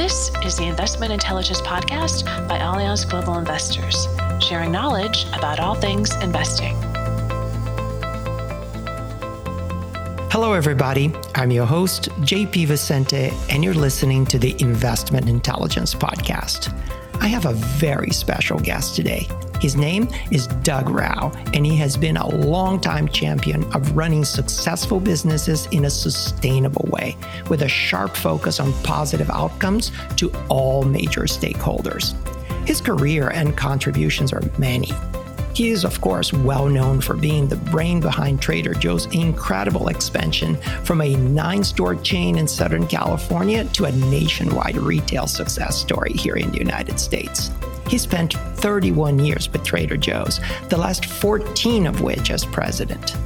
This is the Investment Intelligence Podcast by Allianz Global Investors, sharing knowledge about all things investing. Hello, everybody. I'm your host, JP Vicente, and you're listening to the Investment Intelligence Podcast. I have a very special guest today. His name is Doug Rauch, and he has been a longtime champion of running successful businesses in a sustainable way with a sharp focus on positive outcomes to all major stakeholders. His career and contributions are many. He is, of course, well known for being the brain behind Trader Joe's incredible expansion from a nine store chain in Southern California to a nationwide retail success story here in the United States. He spent 31 years with Trader Joe's, the last 14 of which as president.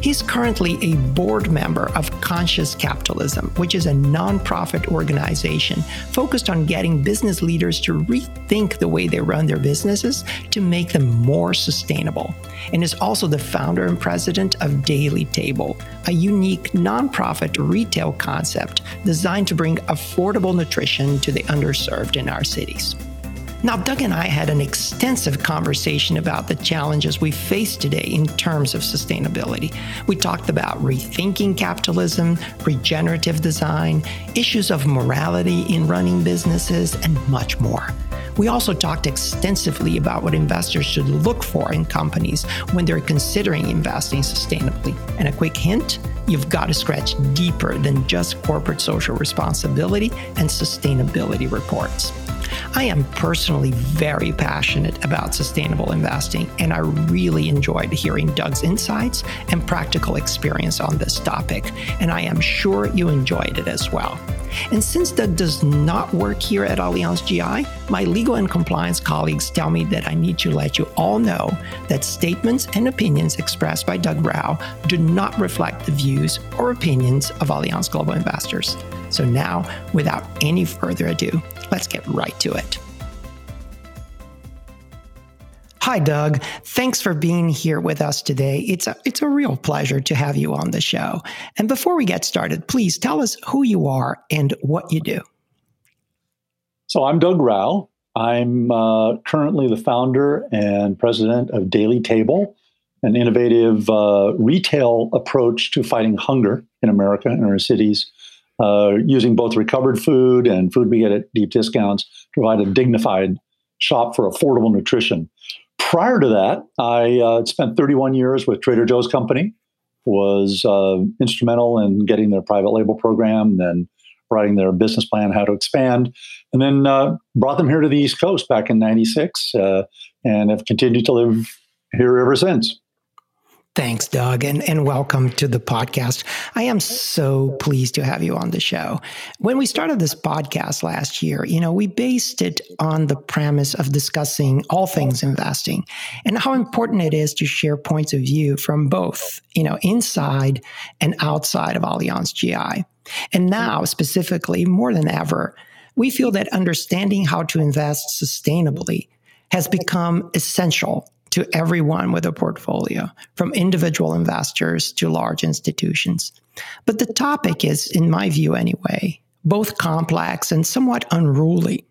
He's currently a board member of Conscious Capitalism, which is a nonprofit organization focused on getting business leaders to rethink the way they run their businesses to make them more sustainable, and is also the founder and president of Daily Table, a unique nonprofit retail concept designed to bring affordable nutrition to the underserved in our cities. Now, Doug and I had an extensive conversation about the challenges we face today in terms of sustainability. We talked about rethinking capitalism, regenerative design, issues of morality in running businesses, and much more. We also talked extensively about what investors should look for in companies when they're considering investing sustainably. And a quick hint you've got to scratch deeper than just corporate social responsibility and sustainability reports. I am personally very passionate about sustainable investing, and I really enjoyed hearing Doug's insights and practical experience on this topic, and I am sure you enjoyed it as well. And since Doug does not work here at Allianz GI, my legal and compliance colleagues tell me that I need to let you all know that statements and opinions expressed by Doug Rauch do not reflect the views or opinions of Allianz Global Investors. So now, without any further ado, let's get right to it. Hi, Doug. Thanks for being here with us today. It's a, it's a real pleasure to have you on the show. And before we get started, please tell us who you are and what you do. So, I'm Doug Rauch. I'm uh, currently the founder and president of Daily Table, an innovative uh, retail approach to fighting hunger in America and our cities, uh, using both recovered food and food we get at deep discounts to provide a dignified shop for affordable nutrition prior to that, I uh, spent 31 years with Trader Joe's company, was uh, instrumental in getting their private label program, then writing their business plan, how to expand, and then uh, brought them here to the East Coast back in 96 uh, and have continued to live here ever since. Thanks, Doug, and, and welcome to the podcast. I am so pleased to have you on the show. When we started this podcast last year, you know, we based it on the premise of discussing all things investing and how important it is to share points of view from both, you know, inside and outside of Allianz GI. And now, specifically, more than ever, we feel that understanding how to invest sustainably has become essential to everyone with a portfolio, from individual investors to large institutions. But the topic is, in my view anyway, both complex and somewhat unruly.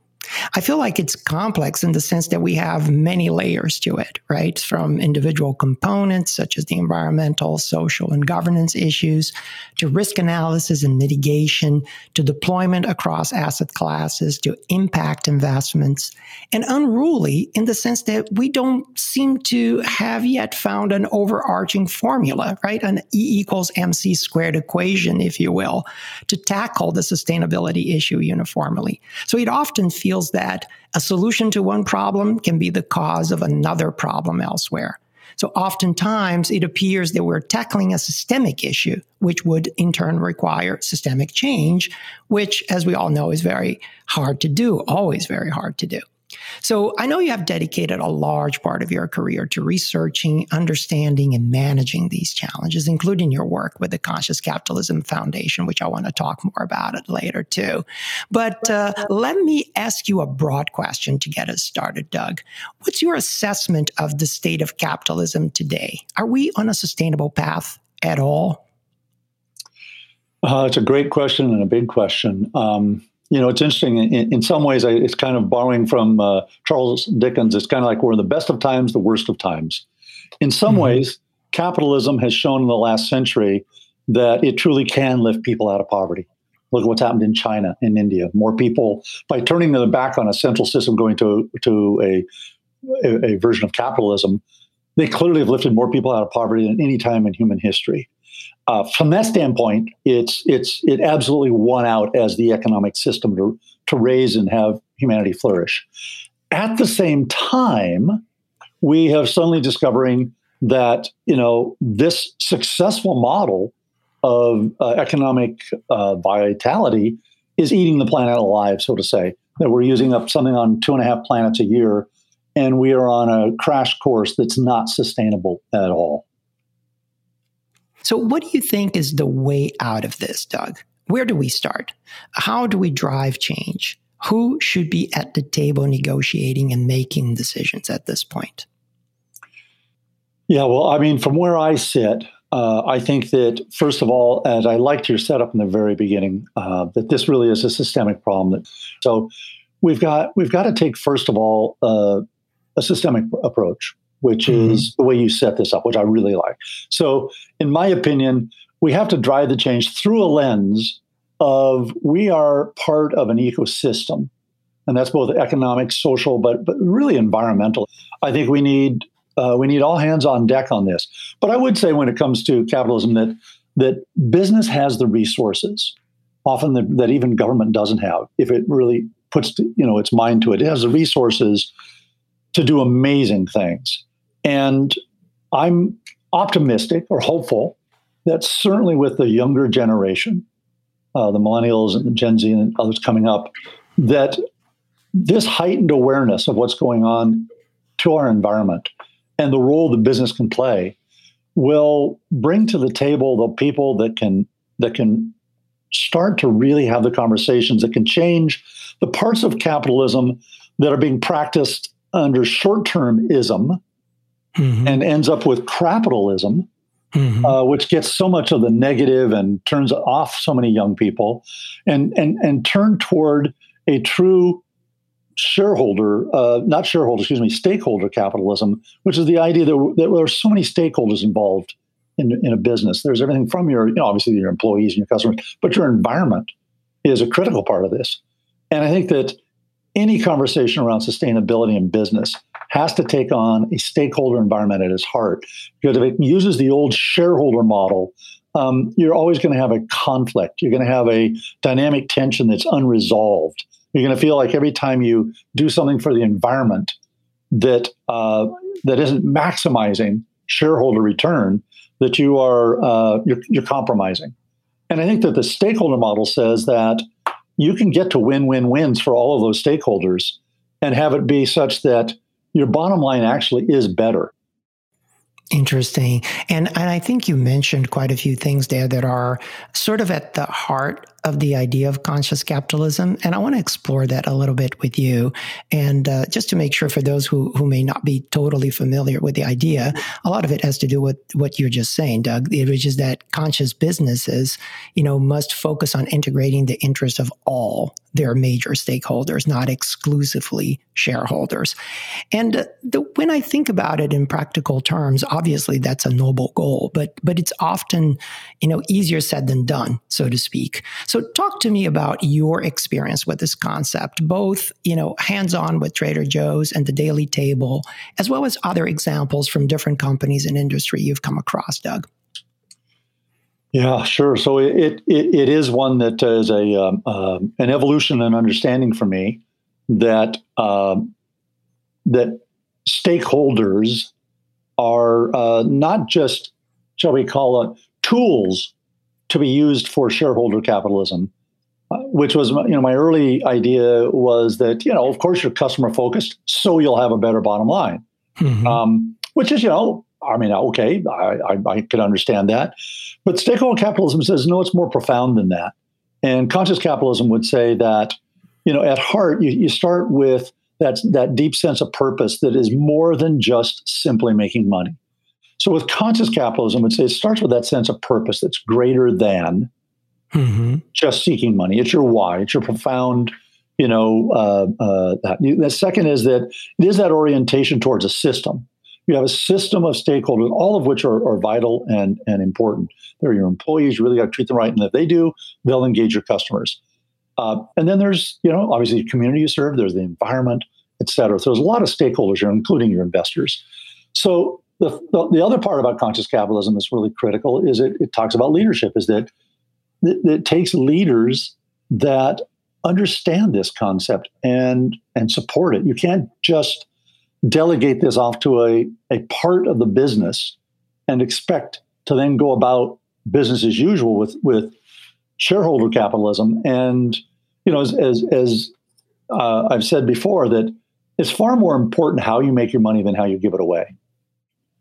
I feel like it's complex in the sense that we have many layers to it, right? From individual components such as the environmental, social, and governance issues, to risk analysis and mitigation, to deployment across asset classes, to impact investments, and unruly in the sense that we don't seem to have yet found an overarching formula, right? An E equals MC squared equation, if you will, to tackle the sustainability issue uniformly. So it often feels that a solution to one problem can be the cause of another problem elsewhere. So oftentimes it appears that we're tackling a systemic issue, which would in turn require systemic change, which, as we all know, is very hard to do, always very hard to do. So I know you have dedicated a large part of your career to researching, understanding, and managing these challenges, including your work with the Conscious Capitalism Foundation, which I want to talk more about it later too. But uh, let me ask you a broad question to get us started, Doug. What's your assessment of the state of capitalism today? Are we on a sustainable path at all? Uh, it's a great question and a big question. Um, you know, it's interesting. In, in some ways, it's kind of borrowing from uh, Charles Dickens. It's kind of like we're in the best of times, the worst of times. In some mm-hmm. ways, capitalism has shown in the last century that it truly can lift people out of poverty. Look at what's happened in China, in India. More people, by turning their back on a central system, going to to a, a, a version of capitalism, they clearly have lifted more people out of poverty than any time in human history uh, from that standpoint, it's it's it absolutely won out as the economic system to to raise and have humanity flourish. At the same time, we have suddenly discovering that you know this successful model of uh, economic uh, vitality is eating the planet alive, so to say. That we're using up something on two and a half planets a year, and we are on a crash course that's not sustainable at all. So, what do you think is the way out of this, Doug? Where do we start? How do we drive change? Who should be at the table negotiating and making decisions at this point? Yeah, well, I mean, from where I sit, uh, I think that first of all, as I liked your setup in the very beginning, uh, that this really is a systemic problem. That so we've got we've got to take first of all uh, a systemic approach which mm-hmm. is the way you set this up, which I really like. So, in my opinion, we have to drive the change through a lens of we are part of an ecosystem, and that's both economic, social, but but really environmental. I think we need uh, we need all hands on deck on this. But I would say when it comes to capitalism that that business has the resources, often the, that even government doesn't have. If it really puts you know its mind to it, it has the resources to do amazing things. And I'm optimistic or hopeful that certainly with the younger generation, uh, the millennials and the Gen Z and others coming up, that this heightened awareness of what's going on to our environment and the role the business can play will bring to the table the people that can that can start to really have the conversations that can change the parts of capitalism that are being practiced under short-termism mm-hmm. and ends up with capitalism, mm-hmm. uh, which gets so much of the negative and turns off so many young people, and and and turn toward a true shareholder, uh, not shareholder, excuse me, stakeholder capitalism, which is the idea that, that there are so many stakeholders involved in, in a business. There's everything from your, you know, obviously your employees and your customers, but your environment is a critical part of this. And I think that any conversation around sustainability in business has to take on a stakeholder environment at its heart. Because if it uses the old shareholder model, um, you're always going to have a conflict. You're going to have a dynamic tension that's unresolved. You're going to feel like every time you do something for the environment that uh, that isn't maximizing shareholder return, that you are uh, you're, you're compromising. And I think that the stakeholder model says that you can get to win-win wins for all of those stakeholders and have it be such that your bottom line actually is better. Interesting. And and I think you mentioned quite a few things there that are sort of at the heart of the idea of conscious capitalism. And I want to explore that a little bit with you. And uh, just to make sure for those who, who may not be totally familiar with the idea, a lot of it has to do with what you're just saying, Doug, which is that conscious businesses, you know, must focus on integrating the interests of all their major stakeholders, not exclusively shareholders. And the, when I think about it in practical terms, obviously that's a noble goal, but but it's often, you know, easier said than done, so to speak. Talk to me about your experience with this concept, both, you know, hands-on with Trader Joe's and the Daily Table, as well as other examples from different companies and industry you've come across, Doug. Yeah, sure. So it it, it is one that is a um, uh, an evolution and understanding for me that um, that stakeholders are uh, not just shall we call it tools to be used for shareholder capitalism, uh, which was you know my early idea was that you know of course you're customer focused, so you'll have a better bottom line, mm-hmm. um, which is you know I mean okay I, I, I could understand that, but stakeholder capitalism says no, it's more profound than that, and conscious capitalism would say that you know at heart you, you start with that that deep sense of purpose that is more than just simply making money. So with conscious capitalism, I would say it starts with that sense of purpose that's greater than mm-hmm. just seeking money. It's your why. It's your profound, you know, uh, uh, that. The second is that it is that orientation towards a system. You have a system of stakeholders, all of which are, are vital and, and important. They're your employees. You really got to treat them right. And if they do, they'll engage your customers. Uh, and then there's, you know, obviously the community you serve, there's the environment, et cetera. So there's a lot of stakeholders here, including your investors. So the, the, the other part about conscious capitalism that's really critical is it, it talks about leadership, is that it, it takes leaders that understand this concept and and support it. You can't just delegate this off to a, a part of the business and expect to then go about business as usual with with shareholder capitalism. And you know, as as, as uh, I've said before, that it's far more important how you make your money than how you give it away.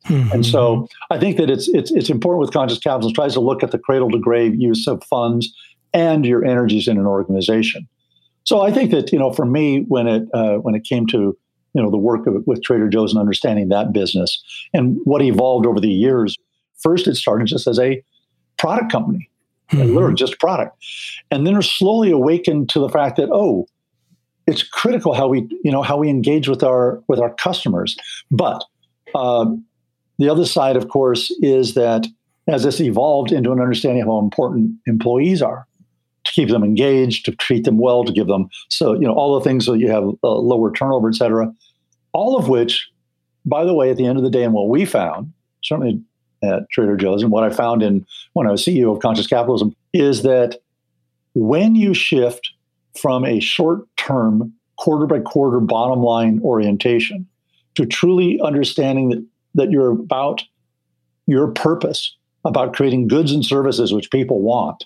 Mm-hmm. And so I think that it's it's it's important with conscious capitalism tries to look at the cradle to grave use of funds and your energies in an organization. So I think that you know, for me, when it uh, when it came to you know the work of, with Trader Joe's and understanding that business and what evolved over the years, first it started just as a product company, mm-hmm. literally just a product, and then it slowly awakened to the fact that oh, it's critical how we you know how we engage with our with our customers, but um, the other side, of course, is that as this evolved into an understanding of how important employees are, to keep them engaged, to treat them well, to give them so you know all the things so you have uh, lower turnover, et cetera. All of which, by the way, at the end of the day, and what we found, certainly at Trader Joe's, and what I found in when I was CEO of Conscious Capitalism, is that when you shift from a short-term, quarter by quarter bottom line orientation to truly understanding that that you're about your purpose, about creating goods and services which people want,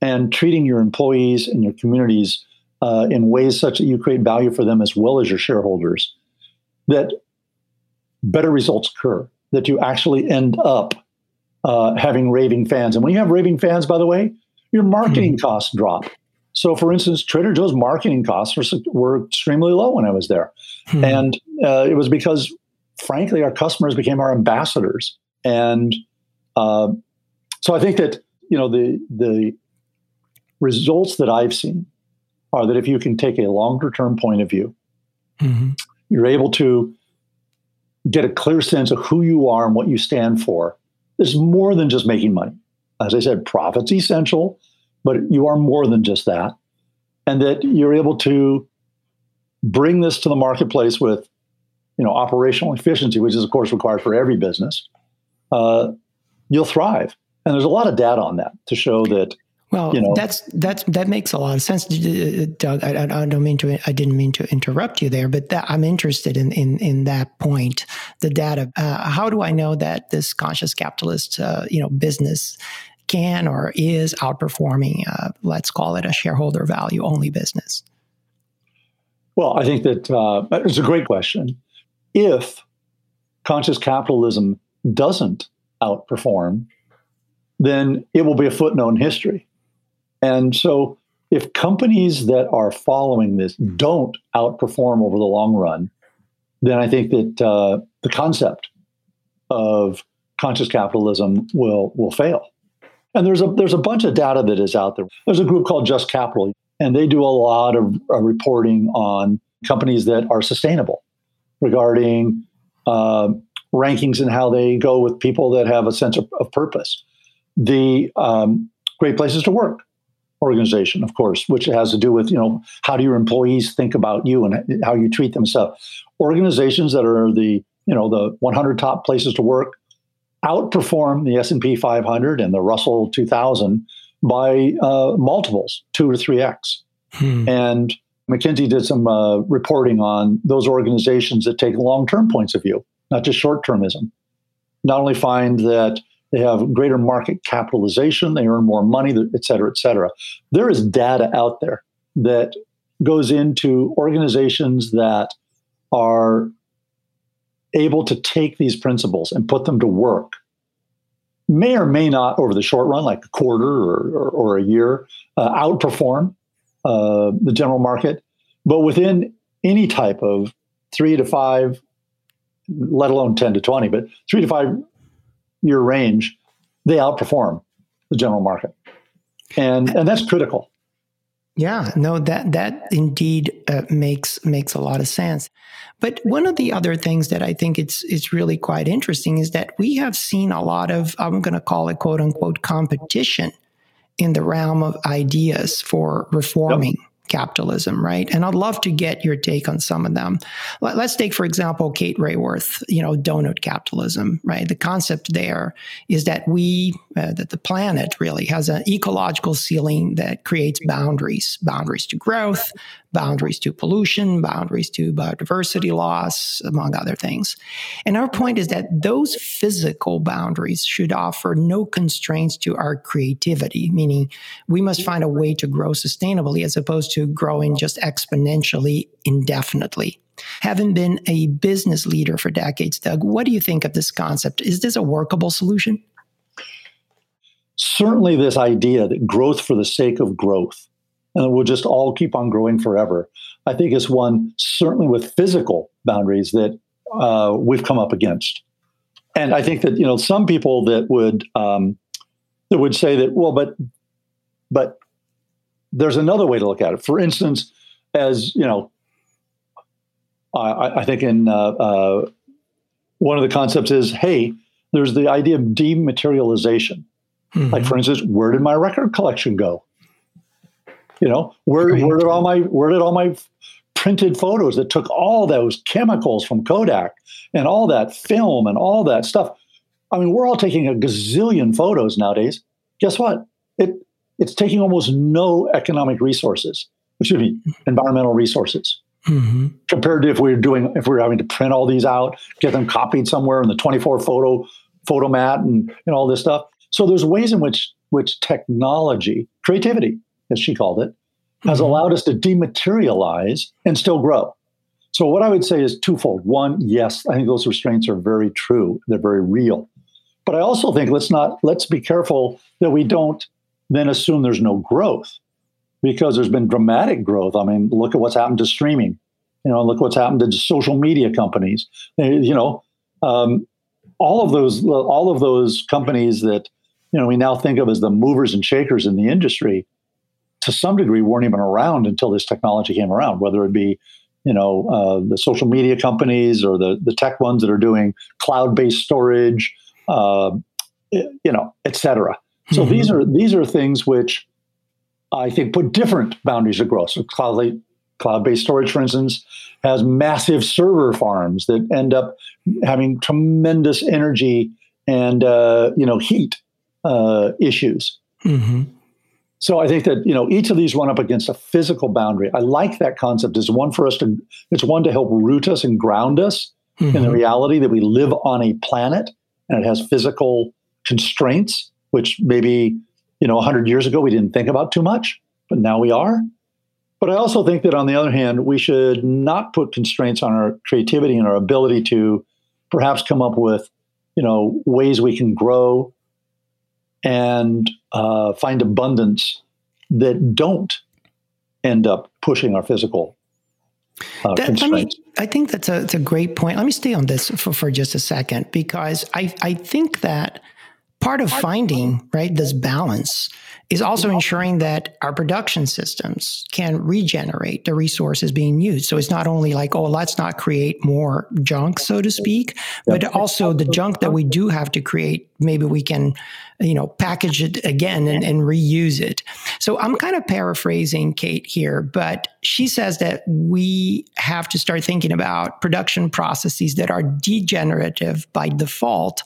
and treating your employees and your communities uh, in ways such that you create value for them as well as your shareholders, that better results occur, that you actually end up uh, having raving fans. And when you have raving fans, by the way, your marketing mm-hmm. costs drop. So, for instance, Trader Joe's marketing costs were, were extremely low when I was there. Mm-hmm. And uh, it was because frankly, our customers became our ambassadors. And uh, so I think that you know the the results that I've seen are that if you can take a longer term point of view, mm-hmm. you're able to get a clear sense of who you are and what you stand for. There's more than just making money. As I said, profit's essential, but you are more than just that. And that you're able to bring this to the marketplace with you know operational efficiency, which is of course required for every business, uh, you'll thrive. And there's a lot of data on that to show that. Well, you know, that's that's that makes a lot of sense, Doug. I, I, don't mean to. I didn't mean to interrupt you there, but that, I'm interested in in in that point. The data. Uh, how do I know that this conscious capitalist, uh, you know, business can or is outperforming? Uh, let's call it a shareholder value only business. Well, I think that uh, it's a great question if conscious capitalism doesn't outperform, then it will be a footnote in history. And so, if companies that are following this don't outperform over the long run, then I think that uh, the concept of conscious capitalism will will fail. And there's a there's a bunch of data that is out there. There's a group called Just Capital, and they do a lot of uh, reporting on companies that are sustainable regarding uh, rankings and how they go with people that have a sense of, of purpose. The um, Great Places to Work organization, of course, which has to do with you know how do your employees think about you and how you treat them. So, organizations that are the you know the 100 top places to work outperform the S&P 500 and the Russell 2000 by uh, multiples, two to three x. Hmm. And McKinsey did some uh, reporting on those organizations that take long term points of view, not just short termism. Not only find that they have greater market capitalization, they earn more money, et cetera, et cetera. There is data out there that goes into organizations that are able to take these principles and put them to work. May or may not, over the short run, like a quarter or, or, or a year, uh, outperform uh, the general market. But within any type of three to five, let alone 10 to 20, but three to five year range, they outperform the general market. and and that's critical. Yeah, no, that that indeed uh, makes makes a lot of sense. But one of the other things that I think it's it's really quite interesting is that we have seen a lot of I'm going to call it quote unquote competition in the realm of ideas for reforming yep capitalism, right? And I'd love to get your take on some of them. Let's take, for example, Kate Raworth, you know, donut capitalism, right? The concept there is that we, uh, that the planet really has an ecological ceiling that creates boundaries, boundaries to growth, boundaries to pollution, boundaries to biodiversity loss, among other things. And our point is that those physical boundaries should offer no constraints to our creativity, meaning we must find a way to grow sustainably as opposed to growing just exponentially indefinitely. Having been a business leader for decades, Doug, what do you think of this concept? Is this a workable solution? Certainly, this idea that growth for the sake of growth and we'll just all keep on growing forever. I think is one certainly with physical boundaries that uh, we've come up against. And I think that you know some people that would um, that would say that well, but but there's another way to look at it. For instance, as you know, I, I think in uh, uh, one of the concepts is hey, there's the idea of dematerialization. Mm-hmm. Like for instance, where did my record collection go? You know, where where did all my where did all my printed photos that took all those chemicals from Kodak and all that film and all that stuff? I mean, we're all taking a gazillion photos nowadays. Guess what? It it's taking almost no economic resources, excuse me, environmental resources. Mm-hmm. Compared to if we were doing, if we were having to print all these out, get them copied somewhere in the 24 photo Fotomat and, and all this stuff. So there's ways in which which technology, creativity, as she called it, has mm-hmm. allowed us to dematerialize and still grow. So, what I would say is twofold. One, yes, I think those restraints are very true, they're very real. But I also think let's not let's be careful that we don't then assume there's no growth because there's been dramatic growth. I mean, look at what's happened to streaming. You know, look what's happened to social media companies. You know, um, all of those all of those companies that you know we now think of as the movers and shakers in the industry to some degree weren't even around until this technology came around, whether it be you know uh, the social media companies or the the tech ones that are doing cloud based storage, uh, you know, et cetera. So mm-hmm. these are these are things which I think put different boundaries of growth. So cloud cloud based storage, for instance, has massive server farms that end up having tremendous energy and uh, you know heat uh, issues. Mm-hmm. So I think that you know each of these run up against a physical boundary. I like that concept. It's one for us to. It's one to help root us and ground us mm-hmm. in the mm-hmm. reality that we live on a planet and it has physical constraints, which maybe you know hundred years ago we didn't think about too much, but now we are. But I also think that on the other hand, we should not put constraints on our creativity and our ability to perhaps come up with you know ways we can grow and uh, find abundance that don't end up pushing our physical uh, that. Me, I think that's a, that's a great point. Let me stay on this for, for just a second because I, I think that part of finding right this balance is also ensuring that our production systems can regenerate the resources being used. So it's not only like, oh, let's not create more junk, so to speak, but also the junk that we do have to create, maybe we can, you know, package it again and, and reuse it. So I'm kind of paraphrasing Kate here, but she says that we have to start thinking about production processes that are degenerative by default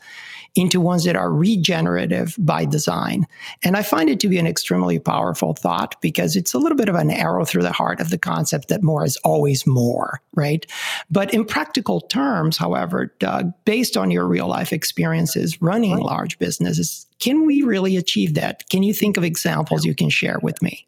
into ones that are regenerative by design. And I find it to be an extremely powerful thought because it's a little bit of an arrow through the heart of the concept that more is always more, right? But in practical terms, however, Doug, based on your real life experiences running large businesses, can we really achieve that? Can you think of examples you can share with me?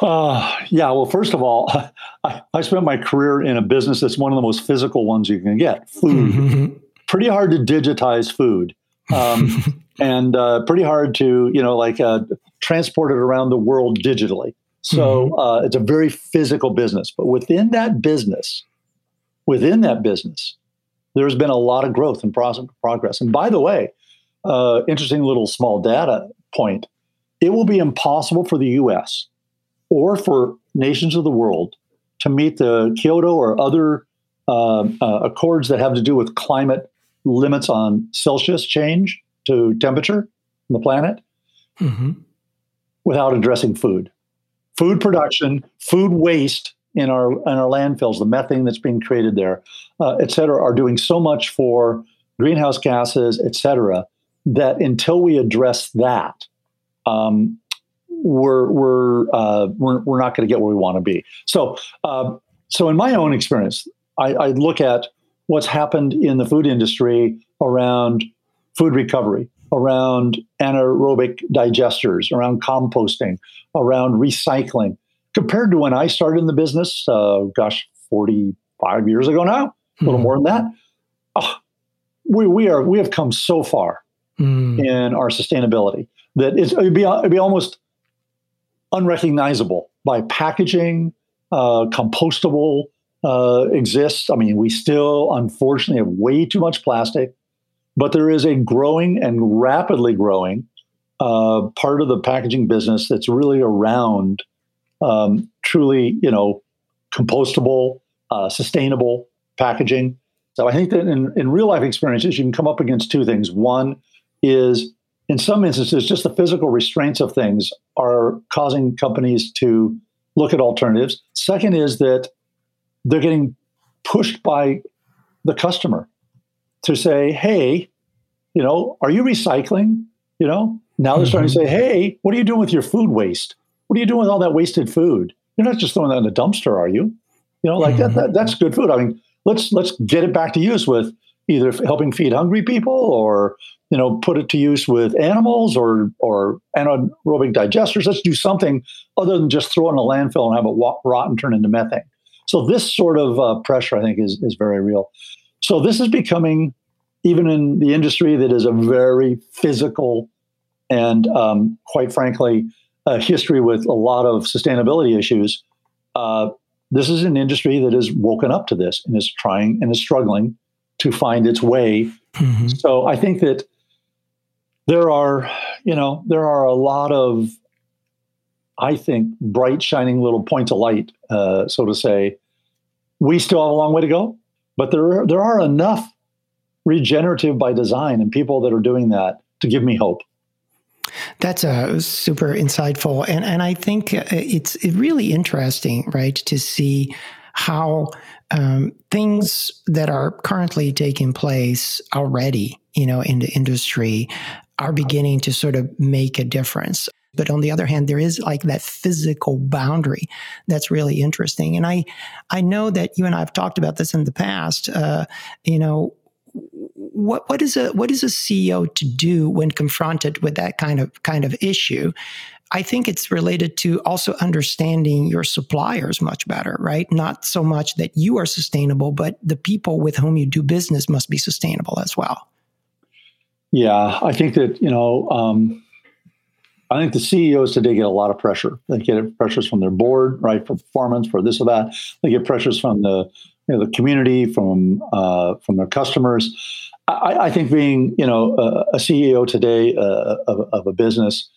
Uh, yeah, well, first of all, I, I, spent my career in a business that's one of the most physical ones you can get food. Mm-hmm pretty hard to digitize food um, and uh, pretty hard to you know like uh, transport it around the world digitally so mm-hmm. uh, it's a very physical business but within that business within that business there's been a lot of growth and progress and by the way uh, interesting little small data point it will be impossible for the US or for nations of the world to meet the Kyoto or other uh, uh, accords that have to do with climate limits on Celsius change to temperature on the planet mm-hmm. without addressing food. Food production, food waste in our in our landfills, the methane that's being created there, uh, et cetera, are doing so much for greenhouse gases, et cetera, that until we address that, um, we're we're, uh, we're we're not going to get where we want to be. So uh, so in my own experience, I, I look at what's happened in the food industry around food recovery, around anaerobic digesters, around composting, around recycling, compared to when I started in the business, uh, gosh, 45 years ago now, a little mm. more than that. Oh, we, we are we have come so far mm. in our sustainability that it'd be it'd be almost unrecognizable by packaging, uh, compostable uh, exists. I mean, we still unfortunately have way too much plastic, but there is a growing and rapidly growing uh, part of the packaging business that's really around um, truly, you know, compostable, uh, sustainable packaging. So I think that in, in real life experiences, you can come up against two things. One is, in some instances, just the physical restraints of things are causing companies to look at alternatives. Second is that they're getting pushed by the customer to say, hey, you know, are you recycling? You know, now they're mm-hmm. starting to mm-hmm. say, hey, what are you doing with your food waste? What are you doing with all that wasted food? You're not just throwing that in the dumpster, are you? You know, like mm-hmm. that, that, that's good food. I mean, let's let's get it back to use with either helping feed hungry people or you know put it to use with animals or or anaerobic digesters. Let's do something other than just throw it in a landfill and have it rot and turn into methane. So this sort of uh, pressure, I think, is is very real. So this is becoming, even in the industry that is a very physical and, um, quite frankly, a history with a lot of sustainability issues. Uh, this is an industry that has woken up to this and is trying and is struggling to find its way. Mm-hmm. So I think that there are, you know, there are a lot of I think, bright, shining little points of light, uh, so to say. We still have a long way to go, but there are, there are enough regenerative by design and people that are doing that to give me hope. That's uh, super insightful, and and I think uh, it's really interesting, right, to see how um, things that are currently taking place already, you know, in the industry, are beginning to sort of make a difference. But on the other hand, there is like that physical boundary that's really interesting. And I, I know that you and I have talked about this in the past. Uh, you know, what what is a what is a CEO to do when confronted with that kind of kind of issue? I think it's related to also understanding your suppliers much better, right? Not so much that you are sustainable, but the people with whom you do business must be sustainable as well. Yeah, I think that you know. Um, I think the CEOs today get a lot of pressure. They get pressures from their board, right, for performance, for this or that. They get pressures from the you know, the community, from uh, from their customers. I, I, think being you know a, a CEO today uh, of, of, a business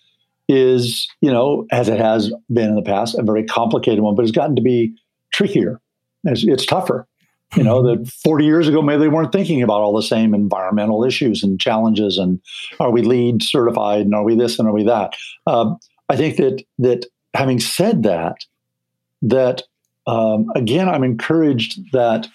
is you know as it has been in the past a very complicated one, but it's gotten to be trickier. It's, it's tougher. You know, that 40 years ago, maybe they weren't thinking about all the same environmental issues and challenges and are we LEED certified and are we this and are we that? Um, I think that that having said that, that um, again, I'm encouraged that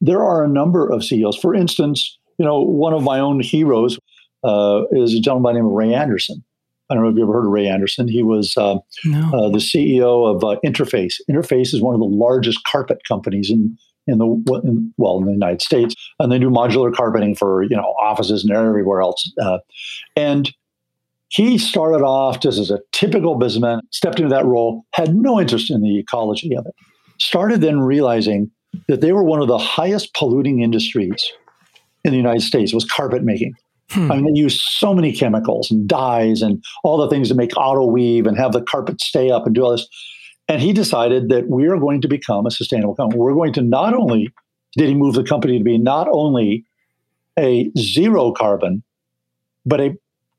there are a number of CEOs. For instance, you know, one of my own heroes uh, is a gentleman by the name of Ray Anderson. I don't know if you ever heard of Ray Anderson. He was uh, no. uh, the CEO of uh, Interface. Interface is one of the largest carpet companies in in the in, well in the United States, and they do modular carpeting for you know offices and everywhere else. Uh, and he started off just as a typical businessman, stepped into that role, had no interest in the ecology of it. Started then realizing that they were one of the highest polluting industries in the United States was carpet making. Hmm. I mean, they use so many chemicals and dyes and all the things to make auto weave and have the carpet stay up and do all this. And he decided that we are going to become a sustainable company. We're going to not only did he move the company to be not only a zero carbon, but a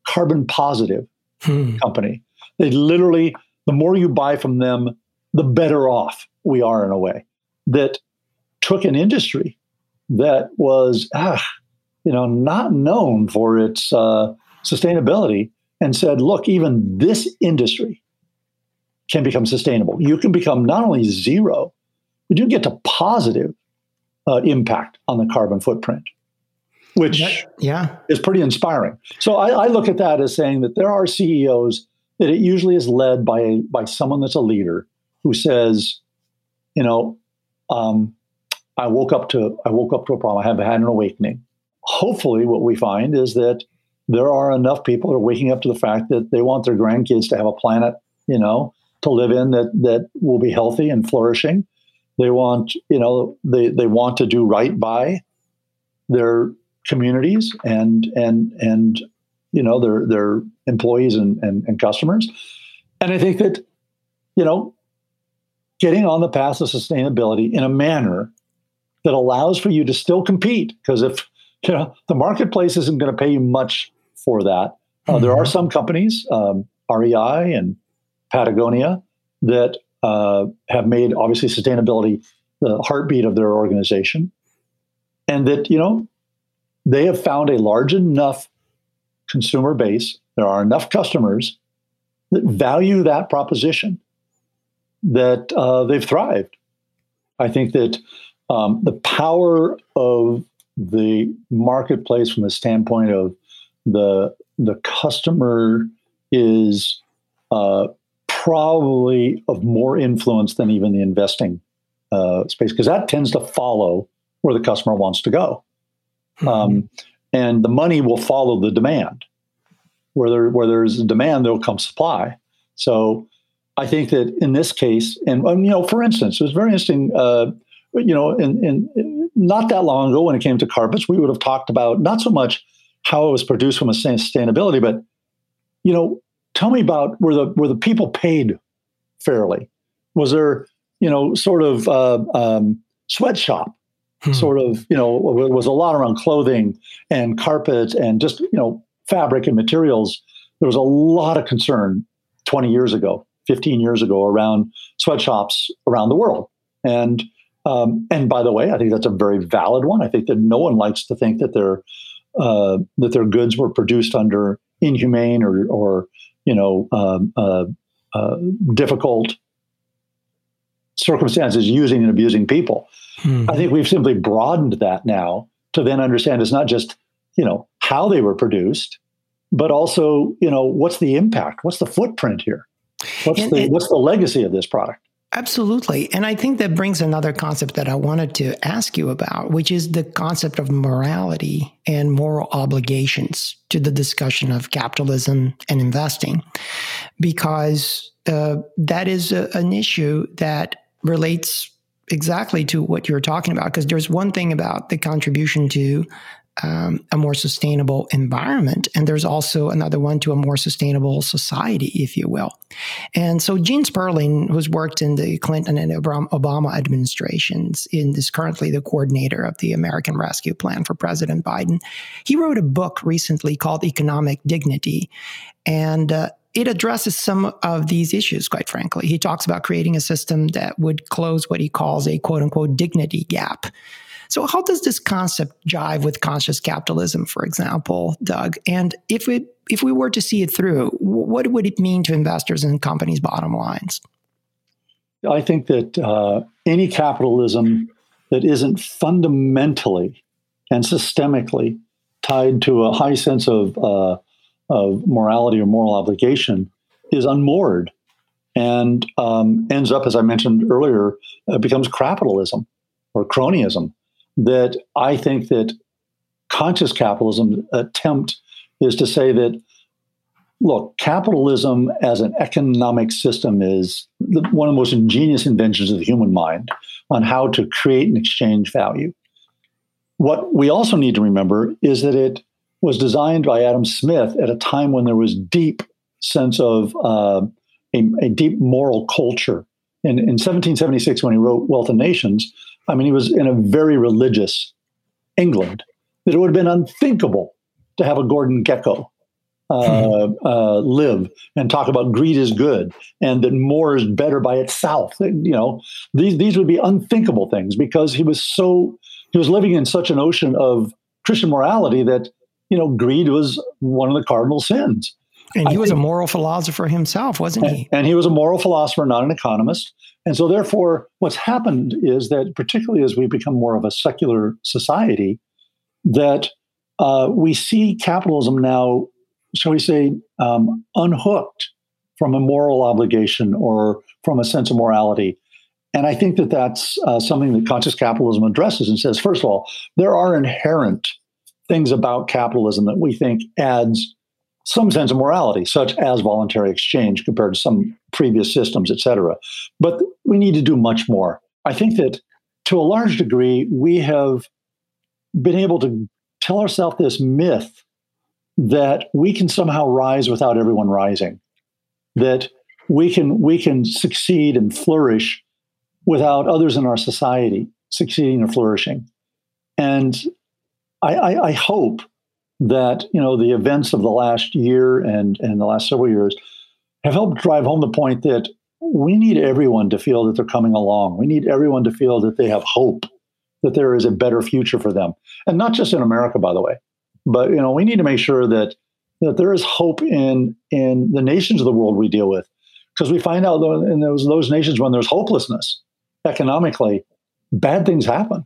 carbon positive hmm. company. They literally, the more you buy from them, the better off we are in a way. That took an industry that was, ah, you know, not known for its uh, sustainability and said, look, even this industry can become sustainable. You can become not only zero, but you get to positive uh, impact on the carbon footprint, which yeah. is pretty inspiring. So I, I, look at that as saying that there are CEOs that it usually is led by a, by someone that's a leader who says, you know, um, I woke up to I woke up to a problem. I have had an awakening. Hopefully, what we find is that there are enough people that are waking up to the fact that they want their grandkids to have a planet, you know, to live in that that will be healthy and flourishing. They want, you know, they they want to do right by their communities and and and you know their their employees and, and, and customers. And I think that, you know, getting on the path of sustainability in a manner that allows for you to still compete, because if you know the marketplace isn't going to pay you much for that. Uh, mm-hmm. There are mm-hmm. some companies, um, REI and Patagonia, that uh, have made obviously sustainability the heartbeat of their organization, and that you know they have found a large enough consumer base. There are enough customers that value that proposition that uh, they've thrived. I think that um, the power of the marketplace from the standpoint of the the customer is uh, probably of more influence than even the investing uh, space because that tends to follow where the customer wants to go, mm-hmm. um, and the money will follow the demand. Where there where there's demand, there will come supply. So I think that in this case, and um, you know, for instance, it was very interesting. Uh, you know, in, in, not that long ago when it came to carpets, we would have talked about not so much how it was produced from a sustainability, but you know, tell me about were the were the people paid fairly? Was there you know sort of uh, um, sweatshop hmm. sort of you know was a lot around clothing and carpets and just you know fabric and materials. There was a lot of concern 20 years ago, 15 years ago around sweatshops around the world, and um, and by the way, I think that's a very valid one. I think that no one likes to think that their uh, that their goods were produced under inhumane or, or you know, um, uh, uh, difficult circumstances using and abusing people. Hmm. I think we've simply broadened that now to then understand it's not just you know how they were produced, but also you know what's the impact, what's the footprint here, what's and, the and, what's the legacy of this product. Absolutely. And I think that brings another concept that I wanted to ask you about, which is the concept of morality and moral obligations to the discussion of capitalism and investing, because uh, that is a, an issue that relates exactly to what you're talking about. Because there's one thing about the contribution to um, a more sustainable environment. And there's also another one to a more sustainable society, if you will. And so Gene Sperling, who's worked in the Clinton and Obama administrations, and is currently the coordinator of the American Rescue Plan for President Biden, he wrote a book recently called Economic Dignity. And uh, it addresses some of these issues, quite frankly. He talks about creating a system that would close what he calls a quote unquote dignity gap so, how does this concept jive with conscious capitalism, for example, Doug? And if it if we were to see it through, what would it mean to investors and companies' bottom lines? I think that uh, any capitalism that isn't fundamentally and systemically tied to a high sense of uh, of morality or moral obligation is unmoored and um, ends up, as I mentioned earlier, uh, becomes capitalism or cronyism that I think that conscious capitalism attempt is to say that look, capitalism as an economic system is one of the most ingenious inventions of the human mind on how to create and exchange value. What we also need to remember is that it was designed by Adam Smith at a time when there was deep sense of uh, a, a, deep moral culture. In 1776, when he wrote Wealth of Nations, I mean, he was in a very religious England that it would have been unthinkable to have a Gordon Gekko uh, uh, live and talk about greed is good and that more is better by itself. You know, these these would be unthinkable things because he was so he was living in such an ocean of Christian morality that you know greed was one of the cardinal sins. And he I was think, a moral philosopher himself, wasn't he? And, and he was a moral philosopher, not an economist. And so, therefore, what's happened is that, particularly as we become more of a secular society, that uh, we see capitalism now shall we say, um, unhooked from a moral obligation or from a sense of morality. And I think that that's uh, something that conscious capitalism addresses and says, first of all, there are inherent things about capitalism that we think adds some sense of morality, such as voluntary exchange compared to some previous systems, et cetera. But we need to do much more. I think that to a large degree, we have been able to tell ourselves this myth that we can somehow rise without everyone rising, that we can we can succeed and flourish without others in our society succeeding or flourishing. And I, I, I hope that you know the events of the last year and and the last several years have helped drive home the point that we need everyone to feel that they're coming along. We need everyone to feel that they have hope, that there is a better future for them, and not just in America, by the way. But you know, we need to make sure that that there is hope in in the nations of the world we deal with, because we find out in those those nations when there's hopelessness economically, bad things happen.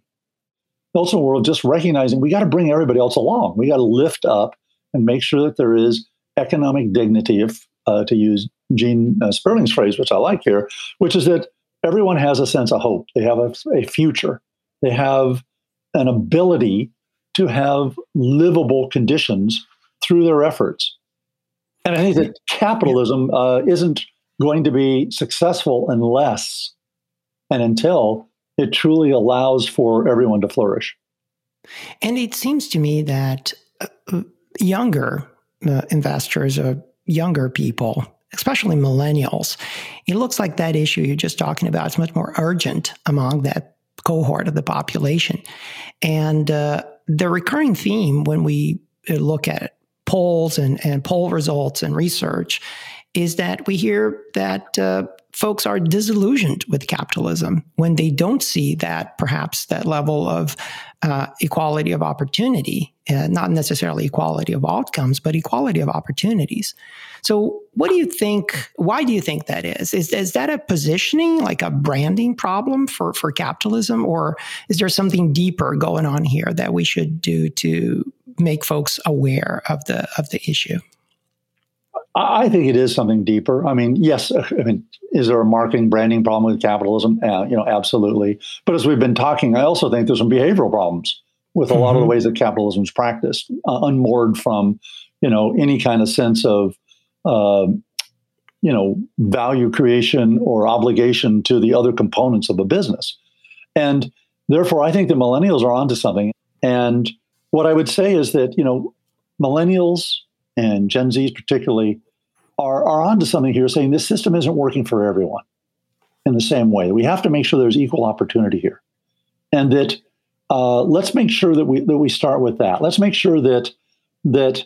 Also, we're just recognizing we got to bring everybody else along. We got to lift up and make sure that there is economic dignity, if uh, to use Gene uh, Sperling's phrase, which I like here, which is that everyone has a sense of hope. They have a, a future. They have an ability to have livable conditions through their efforts. And I think that capitalism uh, isn't going to be successful unless and until it truly allows for everyone to flourish. And it seems to me that uh, younger uh, investors or younger people, especially millennials, it looks like that issue you're just talking about is much more urgent among that cohort of the population. And uh, the recurring theme when we uh, look at polls and, and poll results and research is that we hear that uh, folks are disillusioned with capitalism when they don't see that perhaps that level of uh, equality of opportunity, uh, not necessarily equality of outcomes, but equality of opportunities. So, what do you think? Why do you think that is? Is, is that a positioning, like a branding problem for, for capitalism, or is there something deeper going on here that we should do to make folks aware of the of the issue? I think it is something deeper. I mean, yes. I mean, is there a marketing branding problem with capitalism? Uh, you know, absolutely. But as we've been talking, I also think there's some behavioral problems with a mm-hmm. lot of the mm-hmm. ways that capitalism is practiced, uh, unmoored from you know any kind of sense of uh, you know value creation or obligation to the other components of a business, and therefore, I think the millennials are onto something. And what I would say is that you know millennials and Gen Zs particularly are, are onto something here, saying this system isn't working for everyone in the same way. We have to make sure there's equal opportunity here, and that uh, let's make sure that we that we start with that. Let's make sure that that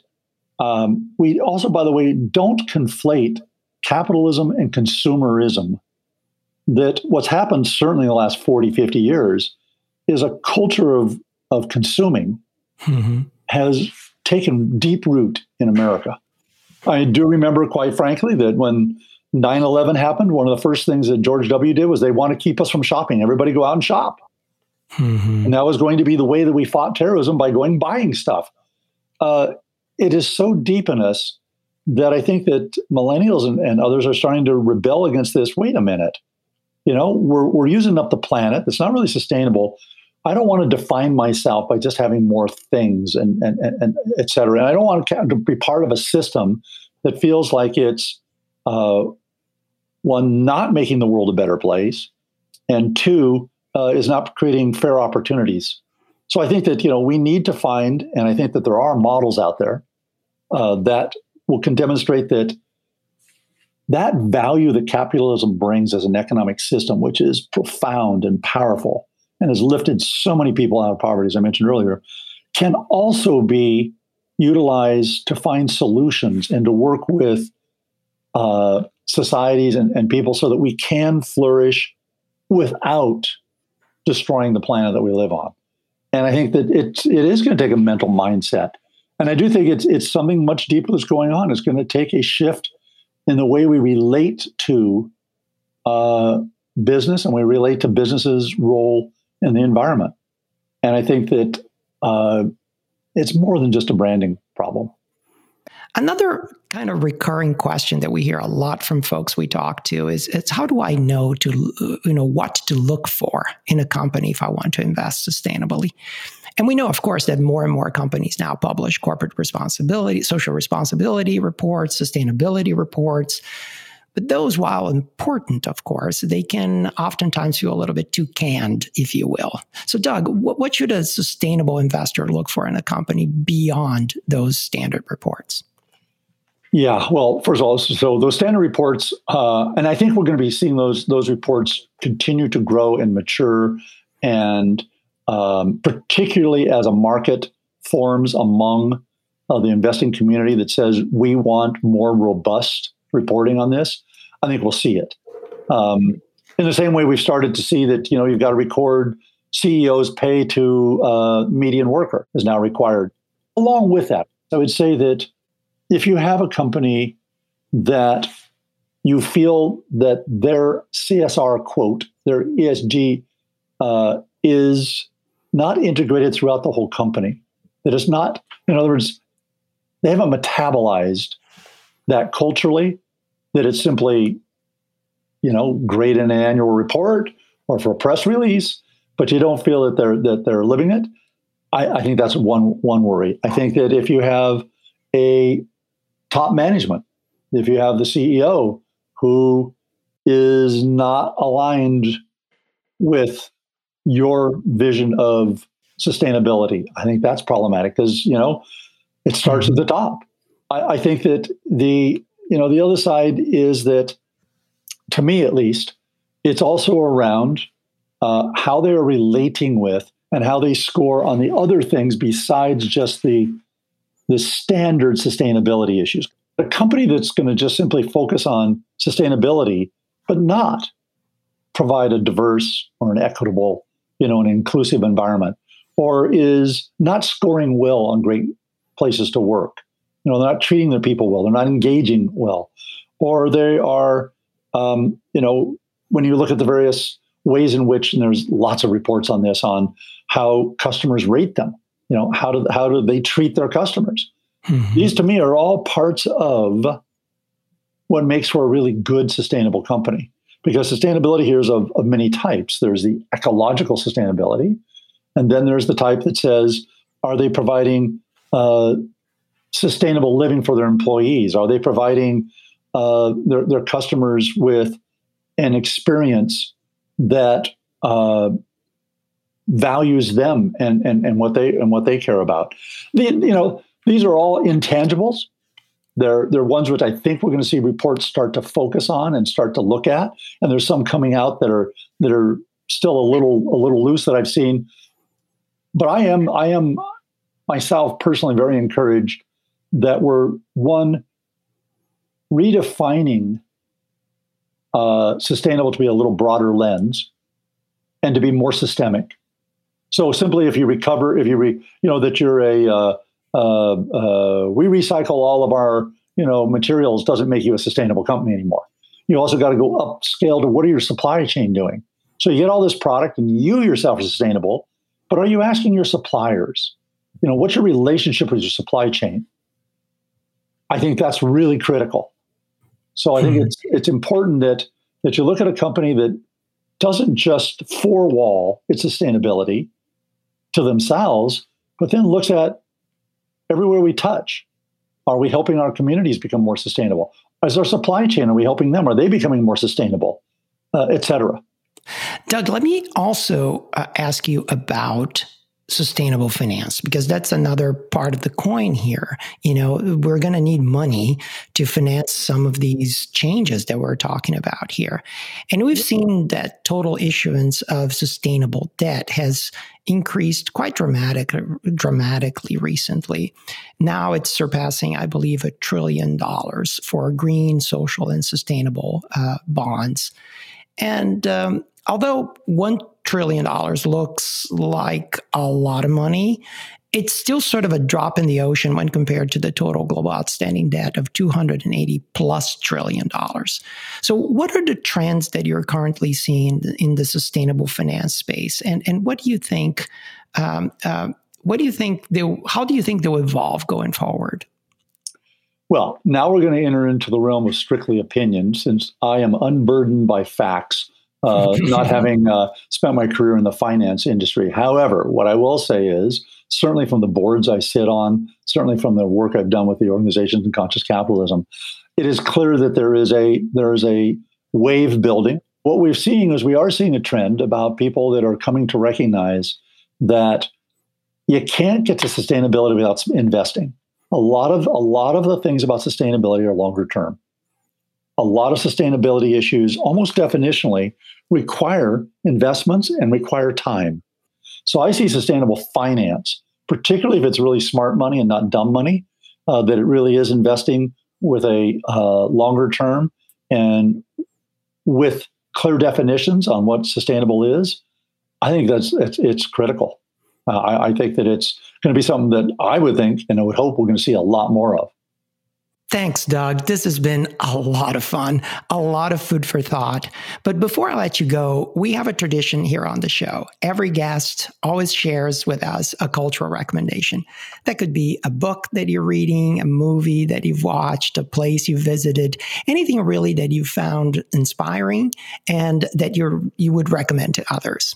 um, we also, by the way, don't conflate capitalism and consumerism. That what's happened certainly in the last 40, 50 years is a culture of of consuming mm-hmm. has taken deep root in America. I do remember, quite frankly, that when 9 11 happened, one of the first things that George W. did was they want to keep us from shopping. Everybody go out and shop. Mm-hmm. And that was going to be the way that we fought terrorism by going buying stuff. Uh, it is so deep in us that I think that millennials and, and, others are starting to rebel against this. Wait a minute. You know, we're, we're using up the planet. It's not really sustainable. I don't want to define myself by just having more things and, and, and, et cetera. And I don't want to be part of a system that feels like it's uh, one, not making the world a better place, and two, uh, is not creating fair opportunities. So I think that you know we need to find, and I think that there are models out there uh, that will can demonstrate that that value that capitalism brings as an economic system, which is profound and powerful, and has lifted so many people out of poverty, as I mentioned earlier, can also be utilized to find solutions and to work with uh, societies and, and people so that we can flourish without destroying the planet that we live on. And I think that it's it is going to take a mental mindset. And I do think it's it's something much deeper that's going on. It's going to take a shift in the way we relate to uh, business and we relate to businesses' role in the environment. And I think that uh, it's more than just a branding problem. Another kind of recurring question that we hear a lot from folks we talk to is it's how do I know to you know what to look for in a company if I want to invest sustainably? And we know, of course, that more and more companies now publish corporate responsibility, social responsibility reports, sustainability reports. But those, while important, of course, they can oftentimes feel a little bit too canned, if you will. So, Doug, what, what should a sustainable investor look for in a company beyond those standard reports? Yeah, well, first of all, so those standard reports, uh, and I think we're going to be seeing those those reports continue to grow and mature, and um, particularly as a market forms among uh, the investing community that says we want more robust reporting on this, I think we'll see it. Um, in the same way, we've started to see that you know you've got to record CEOs pay to uh, median worker is now required. Along with that, I would say that if you have a company that you feel that their CSR quote, their ESG, uh, is not integrated throughout the whole company, that it's not, in other words, they haven't metabolized that culturally, that it's simply, you know, great in an annual report or for a press release, but you don't feel that they're that they're living it. I, I think that's one one worry. I think that if you have a top management. If you have the CEO who is not aligned with your vision of sustainability, I think that's problematic because you know it starts at the top. I, I think that the you know the other side is that, to me at least, it's also around uh, how they are relating with and how they score on the other things besides just the the standard sustainability issues. A company that's going to just simply focus on sustainability, but not provide a diverse or an equitable, you know, an inclusive environment, or is not scoring well on great places to work. You know, they're not treating their people well, they're not engaging well, or they are, um, you know, when you look at the various ways in which, and there's lots of reports on this, on how customers rate them you know how do how do they treat their customers mm-hmm. these to me are all parts of what makes for a really good sustainable company because sustainability here is of, of many types there's the ecological sustainability and then there's the type that says are they providing uh, sustainable living for their employees are they providing uh, their, their customers with an experience that uh, values them and, and, and what they and what they care about. The, you know, these are all intangibles. They're, they're ones which I think we're going to see reports start to focus on and start to look at. And there's some coming out that are that are still a little a little loose that I've seen. But I am I am myself personally very encouraged that we're one redefining uh, sustainable to be a little broader lens and to be more systemic. So simply, if you recover, if you re, you know that you're a uh, uh, uh, we recycle all of our you know materials doesn't make you a sustainable company anymore. You also got to go upscale to what are your supply chain doing. So you get all this product and you yourself are sustainable, but are you asking your suppliers? You know, what's your relationship with your supply chain? I think that's really critical. So I think hmm. it's it's important that that you look at a company that doesn't just four wall its sustainability, to themselves, but then looks at everywhere we touch. Are we helping our communities become more sustainable? Is our supply chain, are we helping them? Are they becoming more sustainable, uh, et cetera? Doug, let me also uh, ask you about sustainable finance because that's another part of the coin here. You know, we're going to need money to finance some of these changes that we're talking about here. And we've seen that total issuance of sustainable debt has increased quite dramatic, dramatically recently. Now it's surpassing, I believe, a trillion dollars for green, social, and sustainable uh, bonds. And um, although one trillion dollars looks like a lot of money, it's still sort of a drop in the ocean when compared to the total global outstanding debt of 280 plus trillion dollars. So, what are the trends that you're currently seeing in the sustainable finance space, and and what do you think? Um, uh, what do you think? They, how do you think they'll evolve going forward? Well, now we're going to enter into the realm of strictly opinion, since I am unburdened by facts uh, not having uh, spent my career in the finance industry. However, what I will say is certainly from the boards I sit on, certainly from the work I've done with the organizations in conscious capitalism, it is clear that there is a there is a wave building. What we're seeing is we are seeing a trend about people that are coming to recognize that you can't get to sustainability without investing. A lot of a lot of the things about sustainability are longer term a lot of sustainability issues, almost definitionally, require investments and require time. So I see sustainable finance, particularly if it's really smart money and not dumb money, uh, that it really is investing with a uh, longer term and with clear definitions on what sustainable is. I think that's it's, it's critical. Uh, I, I think that it's going to be something that I would think and I would hope we're going to see a lot more of. Thanks, Doug. This has been a lot of fun, a lot of food for thought. But before I let you go, we have a tradition here on the show. Every guest always shares with us a cultural recommendation. That could be a book that you're reading, a movie that you've watched, a place you visited, anything really that you found inspiring and that you're you would recommend to others.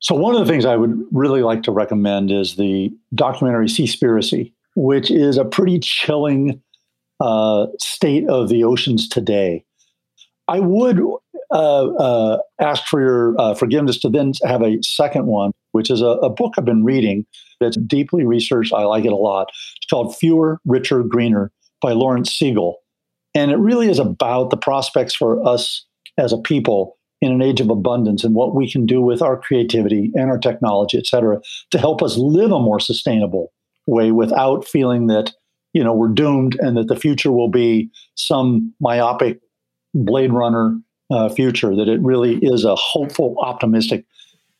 So one of the things I would really like to recommend is the documentary Seaspiracy which is a pretty chilling uh, state of the oceans today. I would uh, uh, ask for your uh, forgiveness to then have a second one, which is a, a, book I've been reading that's deeply researched. I like it a lot. It's called Fewer, Richer, Greener by Laurence Siegel. And it really is about the prospects for us as a people in an age of abundance and what we can do with our creativity and our technology, et cetera, to help us live a more sustainable way without feeling that you know we're doomed and that the future will be some myopic Blade Runner uh, future. That it really is a hopeful, optimistic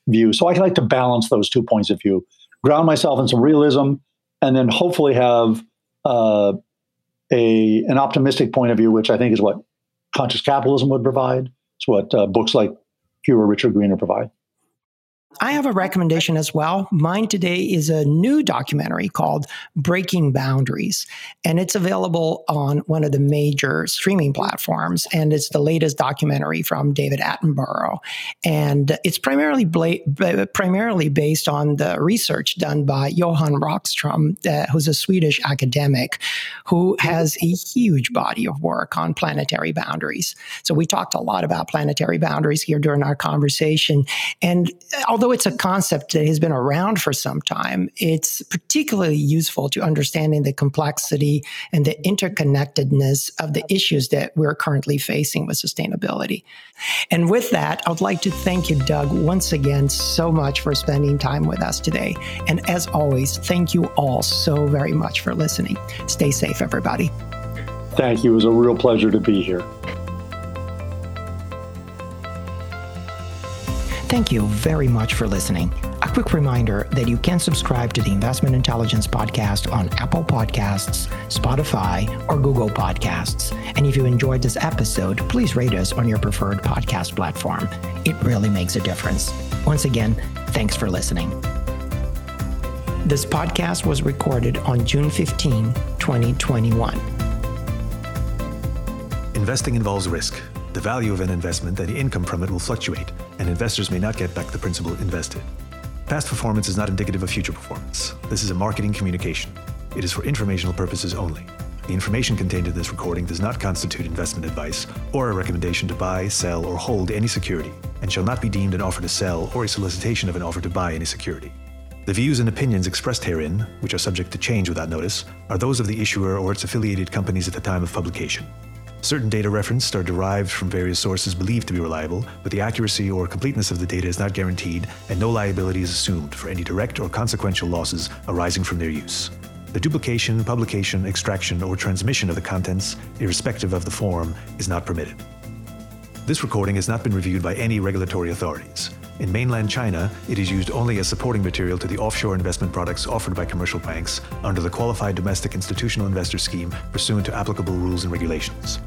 view. So I like to balance those two points of view, ground myself in some realism, and then hopefully have uh, a an optimistic point of view, which I think is what conscious capitalism would provide. It's what uh, books like Fewer, Richer, Greener provide. I have a recommendation as well. Mine today is a new documentary called Breaking Boundaries, and it's available on one of the major streaming platforms. And it's the latest documentary from David Attenborough, and it's primarily bla- primarily based on the research done by Johan Rockström, uh, who's a Swedish academic who has a huge body of work on planetary boundaries. So we talked a lot about planetary boundaries here during our conversation, and although although it's a concept that has been around for some time, it's particularly useful to understanding the complexity and the interconnectedness of the issues that we're currently facing with sustainability. And with that, I'd like to thank you, Doug, once again so much for spending time with us today. And as always, thank you all so very much for listening. Stay safe, everybody. Thank you. It was a real pleasure to be here. Thank you very much for listening. A quick reminder that you can subscribe to the Investment Intelligence Podcast on Apple Podcasts, Spotify, or Google Podcasts. And if you enjoyed this episode, please rate us on your preferred podcast platform. It really makes a difference. Once again, thanks for listening. This podcast was recorded on June 15, 2021. Investing involves risk. The value of an investment and the income from it will fluctuate and investors may not get back the principal invested. Past performance is not indicative of future performance. This is a marketing communication. It is for informational purposes only. The information contained in this recording does not constitute investment advice or a recommendation to buy, sell, or hold any security, and shall not be deemed an offer to sell or a solicitation of an offer to buy any security. The views and opinions expressed herein, which are subject to change without notice, are those of the issuer or its affiliated companies at the time of publication. Certain data referenced are derived from various sources believed to be reliable, but the accuracy or completeness of the data is not guaranteed, and no liability is assumed for any direct or consequential losses arising from their use. The duplication, publication, extraction, or transmission of the contents, irrespective of the form, is not permitted. This recording has not been reviewed by any regulatory authorities. In mainland China, it is used only as supporting material to the offshore investment products offered by commercial banks under the Qualified Domestic Institutional Investor Scheme pursuant to applicable rules and regulations.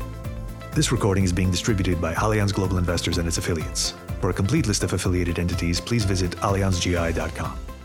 This recording is being distributed by Allianz Global Investors and its affiliates. For a complete list of affiliated entities, please visit allianzgi.com.